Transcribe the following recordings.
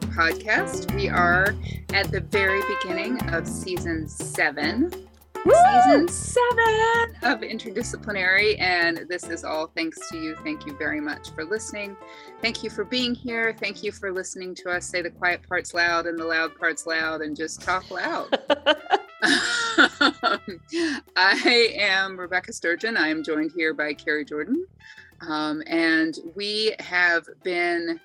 Podcast. We are at the very beginning of season seven. Woo! Season seven of Interdisciplinary, and this is all thanks to you. Thank you very much for listening. Thank you for being here. Thank you for listening to us say the quiet parts loud and the loud parts loud and just talk loud. I am Rebecca Sturgeon. I am joined here by Carrie Jordan. Um, and we have been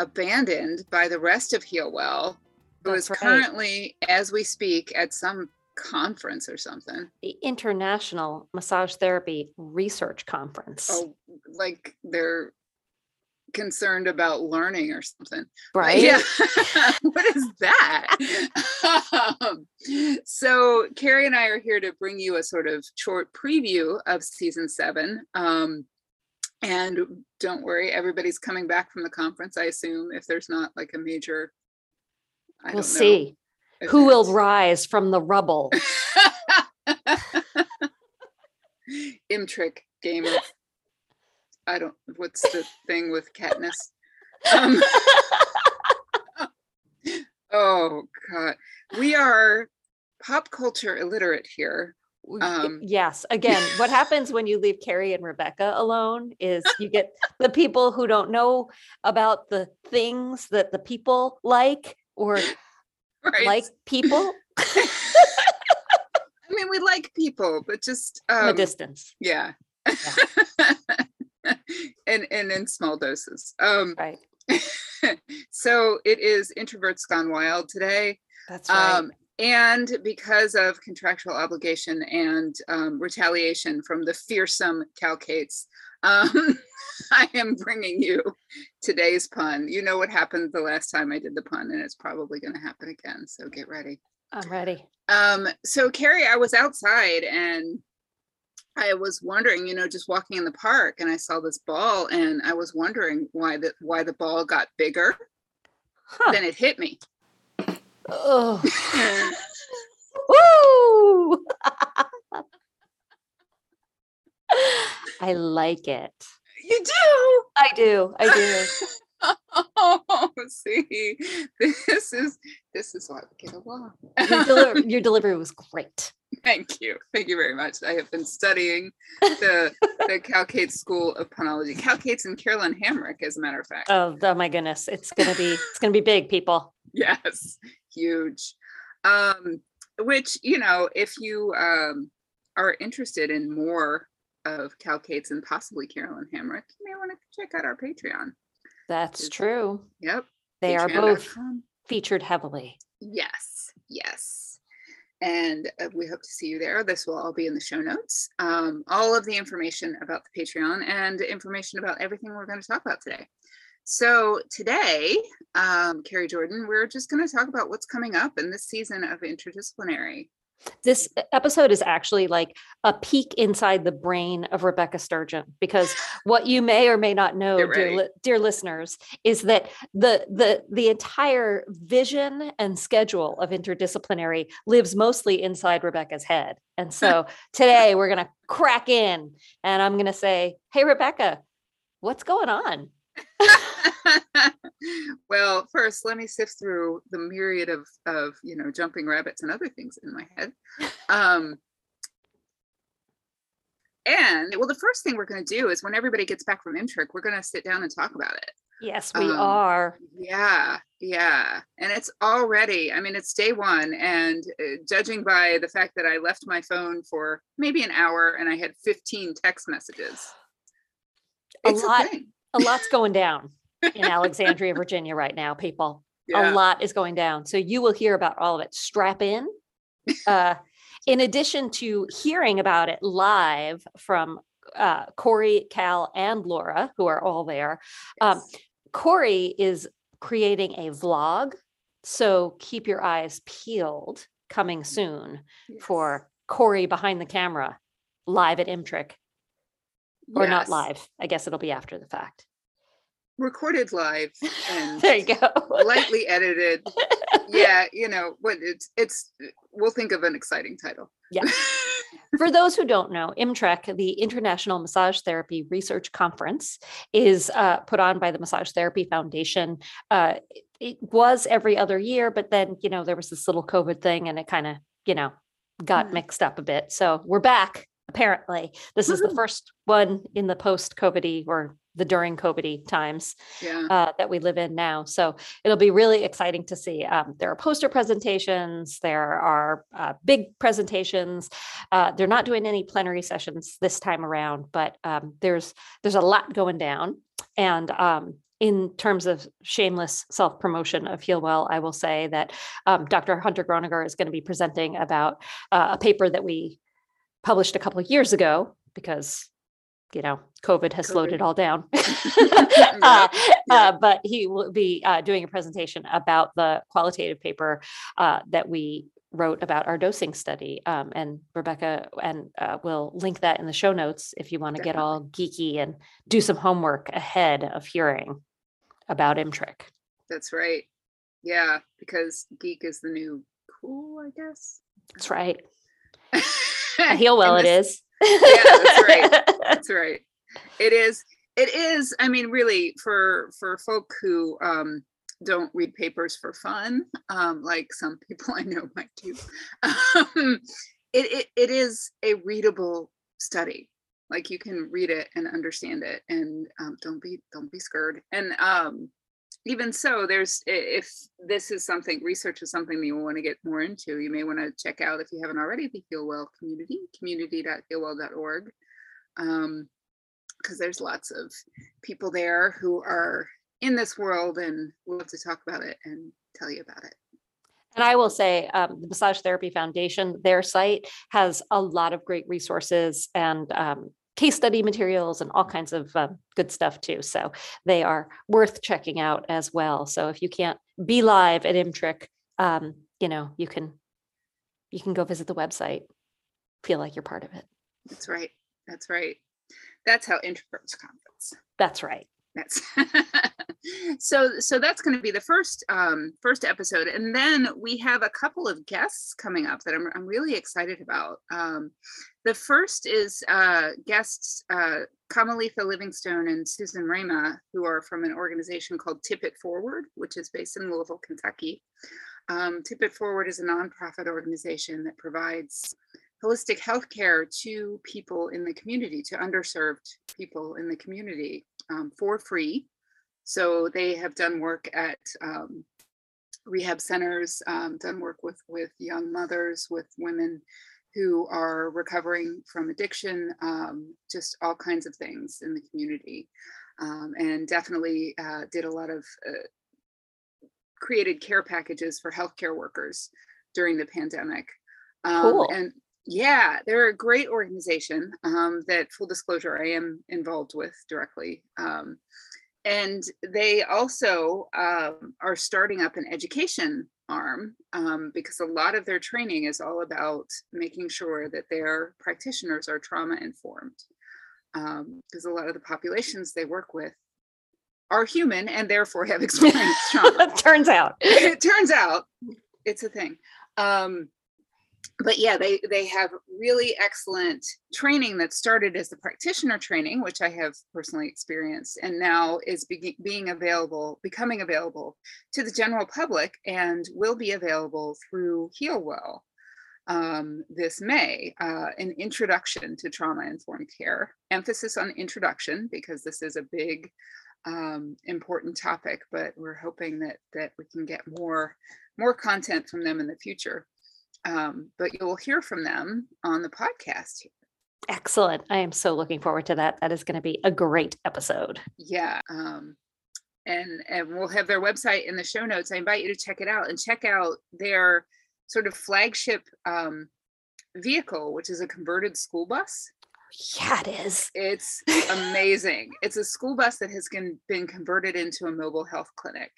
abandoned by the rest of Healwell, who is That's right. currently, as we speak, at some conference or something. the International Massage Therapy Research Conference. Oh, like they're concerned about learning or something. Right? Yeah. what is that? um, so, Carrie and I are here to bring you a sort of short preview of season seven. Um, and don't worry, everybody's coming back from the conference, I assume, if there's not like a major. I we'll see who will rise from the rubble. Imtrick game of I don't what's the thing with Katniss? Um, oh god. We are pop culture illiterate here. Um, yes. Again, what happens when you leave Carrie and Rebecca alone is you get the people who don't know about the things that the people like or Right. like people I mean we like people, but just from a um, distance. yeah. and and in small doses. Um Right. so it is introverts gone wild today. That's right. Um, and because of contractual obligation and um, retaliation from the fearsome Cal Cates, um, I am bringing you today's pun. You know what happened the last time I did the pun, and it's probably going to happen again. So get ready. I'm ready. Um, so Carrie, I was outside and I was wondering, you know, just walking in the park, and I saw this ball, and I was wondering why the why the ball got bigger. Huh. Then it hit me. Oh. Woo! I like it. you do. I do. I do. oh, see, this is this is why we get along. Your, deli- your delivery was great. Thank you, thank you very much. I have been studying the the Calcate School of Punology, Cal Cates and Carolyn Hamrick, as a matter of fact. Oh, oh my goodness. It's gonna be it's gonna be big, people. yes, huge. Um, which you know, if you um are interested in more of Cal Calcates and possibly Carolyn Hamrick, you may want to check out our Patreon. That's true. Yep. They are both featured heavily. Yes, yes. And uh, we hope to see you there. This will all be in the show notes. Um, all of the information about the Patreon and information about everything we're going to talk about today. So, today, um, Carrie Jordan, we're just going to talk about what's coming up in this season of Interdisciplinary. This episode is actually like a peek inside the brain of Rebecca Sturgeon because what you may or may not know, Get dear, dear listeners, is that the the the entire vision and schedule of interdisciplinary lives mostly inside Rebecca's head. And so today we're gonna crack in and I'm gonna say, Hey Rebecca, what's going on? well, first, let me sift through the myriad of, of you know jumping rabbits and other things in my head. Um, and well, the first thing we're going to do is when everybody gets back from Imtrick, we're going to sit down and talk about it. Yes, we Um, are. Yeah, yeah, and it's already. I mean, it's day one, and uh, judging by the fact that I left my phone for maybe an hour and I had 15 text messages, A lot- thing. A lot's going down in Alexandria, Virginia right now, people. Yeah. a lot is going down. So you will hear about all of it. Strap in. Uh, in addition to hearing about it live from uh, Corey, Cal, and Laura, who are all there, um, Corey is creating a vlog. So keep your eyes peeled coming soon Yes. for Corey behind the camera live at Imtrick or not live. I guess it'll be after the fact. Recorded live and There you go. lightly edited. Yeah, you know what it's it's we'll think of an exciting title. Yeah. For those who don't know, IMTREC, the International Massage Therapy Research Conference, is uh, put on by the Massage Therapy Foundation. Uh, it- was every other year, but then, you know, there was this little COVID thing and it kind of, you know, got Mhm. mixed up a bit. So we're back, apparently. This is the first one in the post COVID or the during COVID times Yeah. uh, that we live in now. So it'll be really exciting to see. Um, there are poster presentations, there are uh, big presentations. Uh, they're not doing any plenary sessions this time around, but um, there's there's a lot going down. And um, in terms of shameless self promotion of Healwell, I will say that um, Dr. Hunter Groninger is going to be presenting about uh, a paper that we published a couple of years ago because you know COVID has slowed it all down. Uh, uh, but he will be uh, doing a presentation about the qualitative paper uh, that we wrote about our dosing study. Um, and Rebecca and uh, will link that in the show notes if you want to get all geeky and do some homework ahead of hearing about IMTRIC. That's right. Yeah, because geek is the new cool, I guess. That's right. I heal well In it this- is. that's right. That's right. It is. It is. I mean, really, for for folk who um, don't read papers for fun, um, like some people I know might do, um, it, it it is a readable study. Like you can read it and understand it, and um, don't be don't be scared. And um, even so, there's if this is something research is something that you want to get more into, you may want to check out if you haven't already the Healwell community, community.healwell.org um because there's lots of people there who are in this world and love to talk about it and tell you about it. And I will say, um, the Massage Therapy Foundation, their site has a lot of great resources and um, case study materials and all kinds of um, good stuff too. So they are worth checking out as well. So if you can't be live at IMTRIC, um, you know, you can you can go visit the website, feel like you're part of it. that's right that's right that's how introverts conference That's right. that's so so that's going to be the first um first episode and then we have a couple of guests coming up that i'm, I'm really excited about um the first is uh guests uh Kamalitha Livingstone and Susan Rama, who are from an organization called Tip It Forward, which is based in Louisville, Kentucky. Um, Tip It Forward is a nonprofit organization that provides holistic healthcare to people in the community, to underserved people in the community um, for free. So they have done work at um, rehab centers, um, done work with with young mothers, with women who are recovering from addiction, um, just all kinds of things in the community, um, and definitely uh, did a lot of uh, created care packages for healthcare workers during the pandemic. Um, Cool. And yeah, they're a great organization um, that, full disclosure, I am involved with directly. Um, and they also um, are starting up an education arm um, because a lot of their training is all about making sure that their practitioners are trauma informed. Because a lot of the populations they work with are human and therefore have experienced trauma Turns out. it turns out it's a thing um but yeah they they have really excellent training that started as the practitioner training which i have personally experienced and now is be- being available becoming available to the general public and will be available through Healwell um, this may uh, an introduction to trauma informed care emphasis on introduction because this is a big um, important topic, but we're hoping that that we can get more more content from them in the future. Um, but you'll hear from them on the podcast. Excellent. I am so looking forward to that. That is going to be a great episode. Yeah. Um, and and we'll have their website in the show notes. I invite you to check it out and check out their sort of flagship um, vehicle, which is a converted school bus. Yeah, it is. It's amazing. it's a school bus that has been, been converted into a mobile health clinic.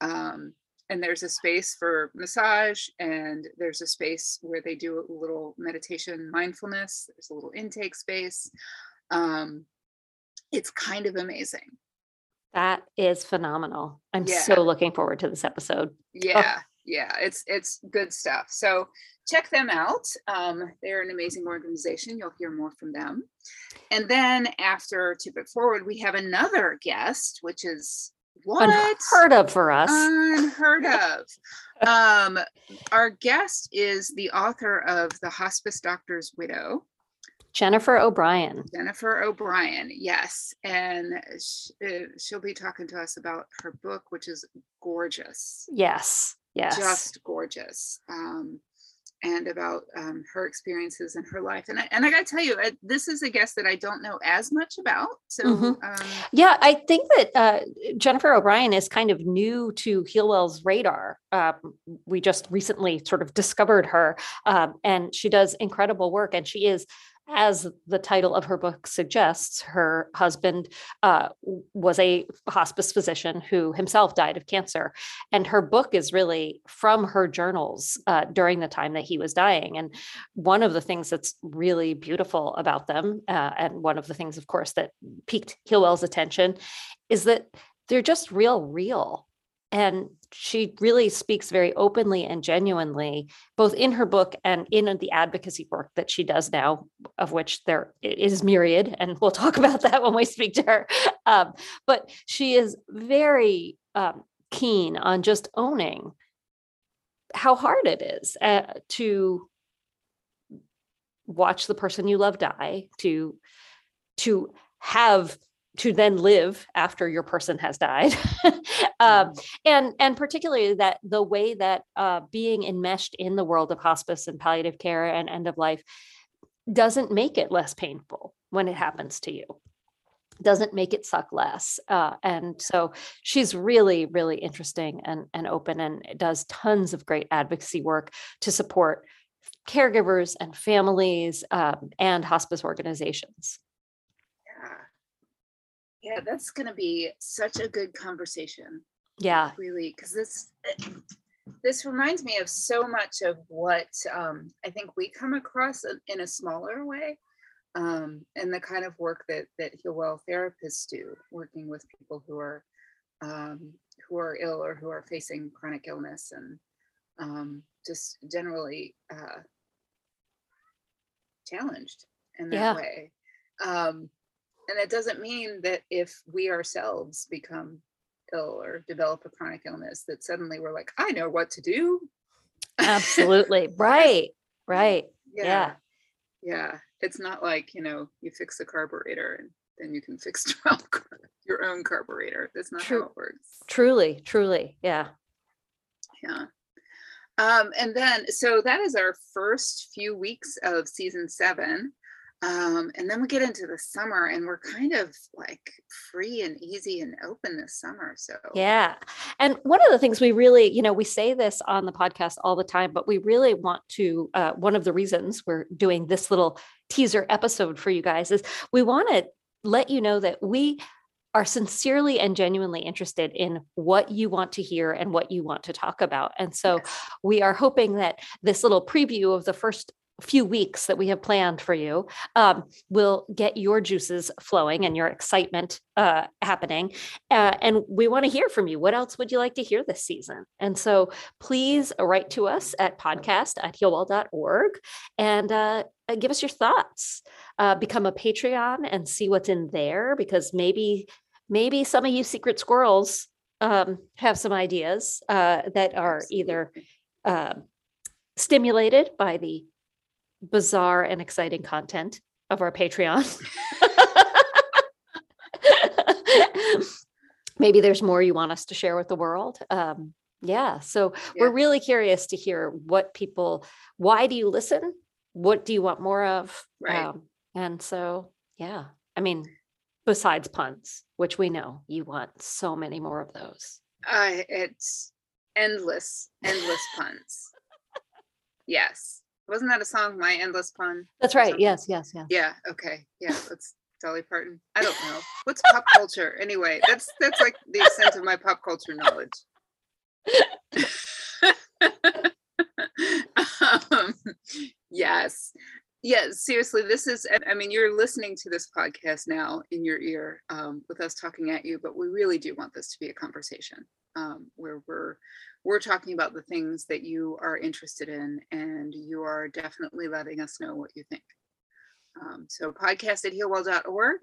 Um, and there's a space for massage, and there's a space where they do a little meditation, mindfulness. There's a little intake space. Um, it's kind of amazing. That is phenomenal. I'm Yeah. so looking forward to this episode. Yeah, yeah, it's it's good stuff. So check them out. Um, they're an amazing organization. You'll hear more from them. And then after Tip It Forward, we have another guest, which is what Unheard of for us. unheard of. Um, our guest is the author of The Hospice Doctor's Widow, Jennifer O'Brien. Jennifer O'Brien. Yes, and uh, she'll be talking to us about her book, which is gorgeous. Yes. Yes. just gorgeous um, and about um, her experiences in her life and I, and I gotta tell you uh, this is a guest that I don't know as much about so Mhm. um, Yeah, I think that uh, Jennifer O'Brien is kind of new to Healwell's radar. Um, we just recently sort of discovered her, um, and she does incredible work. And she is, as the title of her book suggests, her husband uh, was a hospice physician who himself died of cancer. And her book is really from her journals uh, during the time that he was dying. And one of the things that's really beautiful about them, uh, and one of the things, of course, that piqued Healwell's attention is that they're just real, real. And she really speaks very openly and genuinely, both in her book and in the advocacy work that she does now, of which there is myriad. And we'll talk about that when we speak to her. Um, but she is very um, keen on just owning how hard it is uh, to watch the person you love die to to have to then live after your person has died. Um, and and particularly that the way that uh, being enmeshed in the world of hospice and palliative care and end of life doesn't make it less painful when it happens to you. Doesn't make it suck less uh, and so she's really really interesting and, and open and does tons of great advocacy work to support caregivers and families um, and hospice organizations yeah that's gonna be such a good conversation. Yeah. Really because this this reminds me of so much of what um, I think we come across in- in a smaller way um, and the kind of work that that Healwell therapists do working with people who are um, who are ill or who are facing chronic illness and um, just generally uh, challenged in that Yeah. way. Um, and it doesn't mean that if we ourselves become ill or develop a chronic illness that suddenly we're like i know what to do. Absolutely. Right right. Yeah. Yeah. It's not like you know you fix the carburetor and then you can fix 12 your own carburetor. That's not True. how it works. Truly truly. Yeah. Yeah. Um and then so that is our first few weeks of season seven um and then we get into the summer and we're kind of like free and easy and open this summer so Yeah. And one of the things we really, you know, we say this on the podcast all the time, but we really want to, uh, one of the reasons we're doing this little teaser episode for you guys is we want to let you know that we are sincerely and genuinely interested in what you want to hear and what you want to talk about. And so Yes. we are hoping that this little preview of the first few weeks that we have planned for you um, will get your juices flowing and your excitement uh, happening. Uh, and we want to hear from you. What else would you like to hear this season? And so please write to us at podcast at healwell.org and uh, uh, give us your thoughts. Uh, become a Patreon and see what's in there because maybe, maybe some of you secret squirrels um, have some ideas uh, that are either stimulated by the bizarre and exciting content of our Patreon. Maybe there's more you want us to share with the world. Um, yeah, so we're really curious to hear what people, why do you listen? What do you want more of? Right. Um, and so, yeah, I mean, besides puns, which we know you want so many more of those. Uh, it's endless, endless puns. Yes. Wasn't that a song, My Endless Pun? That's right. Yes, yes, yes. Yeah. Okay. Yeah. That's Dolly Parton. I don't know. What's pop culture? Anyway, that's that's like the extent of my pop culture knowledge. um, yes. Yes, seriously, this is, I- I mean, you're listening to this podcast now in your ear um, with us talking at you, but we really do want this to be a conversation. um, where we're we're talking about the things that you are interested in, and you are definitely letting us know what you think. Um, so podcast at healwell.org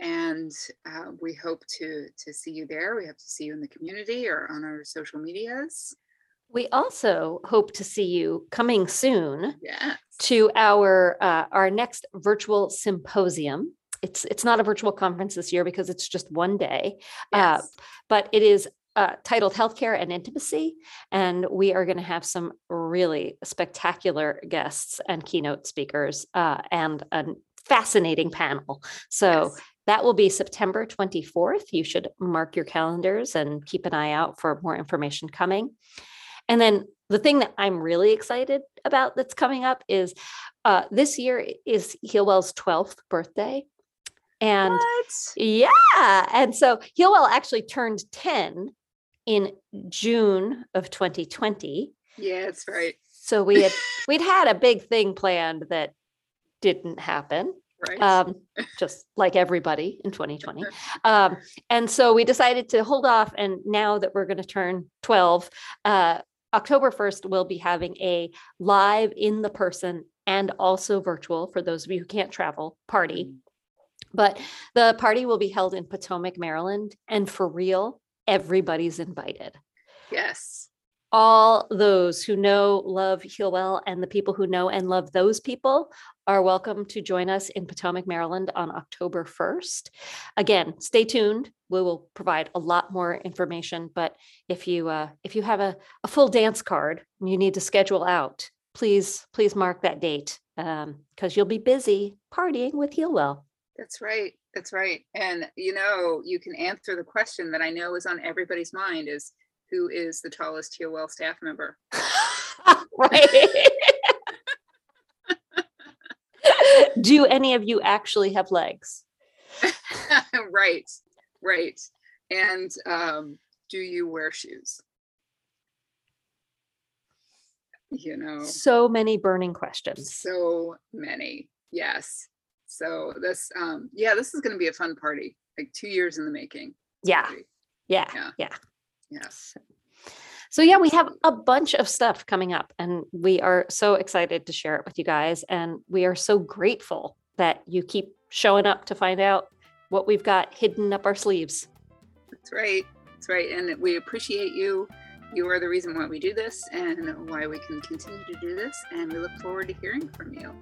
and uh, we hope to to see you there. We hope to see you in the community or on our social medias. We also hope to see you coming soon Yes. to our uh, our next virtual symposium. It's it's not a virtual conference this year because it's just one day, uh, but it is uh, titled Healthcare and Intimacy, and we are going to have some really spectacular guests and keynote speakers uh, and a fascinating panel. So Yes. that will be September 24th. You should mark your calendars and keep an eye out for more information coming. And then the thing that I'm really excited about that's coming up is uh, this year is Healwell's 12th birthday. And what? yeah. And so Healwell actually turned 10 in June of 2020. Yeah, that's right. So we had we'd had a big thing planned that didn't happen Right. um, just like everybody in 2020. Um, and so we decided to hold off. And now that we're going to turn 12, uh, October 1st, we'll be having a live in the person and also virtual for those of you who can't travel party. But the party will be held in Potomac, Maryland. And for real, everybody's invited yes. all those who know, love, Healwell, and the people who know and love those people are welcome to join us in Potomac, Maryland on October 1st. Again, stay tuned. We will provide a lot more information, but if you uh, if you have a, a full dance card and you need to schedule out, please, please mark that date because you'll be busy partying with Healwell. That's right. That's right. And you know, you can answer the question that I know is on everybody's mind is who is the tallest TOL staff member? right. Do any of you actually have legs? right. Right. And um, do you wear shoes? You know, So many burning questions. so many. Yes. So this um yeah, this is gonna be a fun party. Like two years in the making. Yeah. Yeah. Yeah. Yeah. Yes. So, yeah, we have a bunch of stuff coming up, and we are so excited to share it with you guys. And we are so grateful that you keep showing up to find out what we've got hidden up our sleeves. That's right. That's right. And we appreciate you. You are the reason why we do this and why we can continue to do this. And we look forward to hearing from you.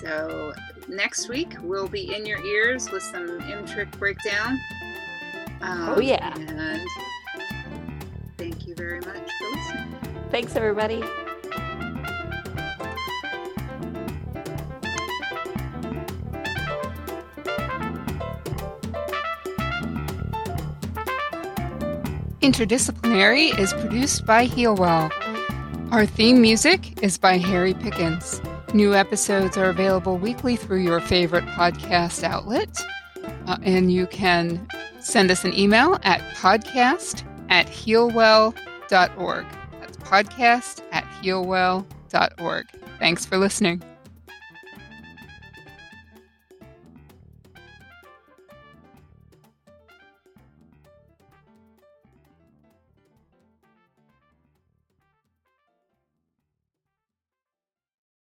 So next week we'll be in your ears with some M trick breakdown. Um, Oh, yeah. And thank you very much for listening. Thanks, everybody. Interdisciplinary is produced by Healwell. Our theme music is by Harry Pickens. New episodes are available weekly through your favorite podcast outlet. Uh, and you can send us an email at podcast at healwell.org. That's podcast at healwell.org. Thanks for listening.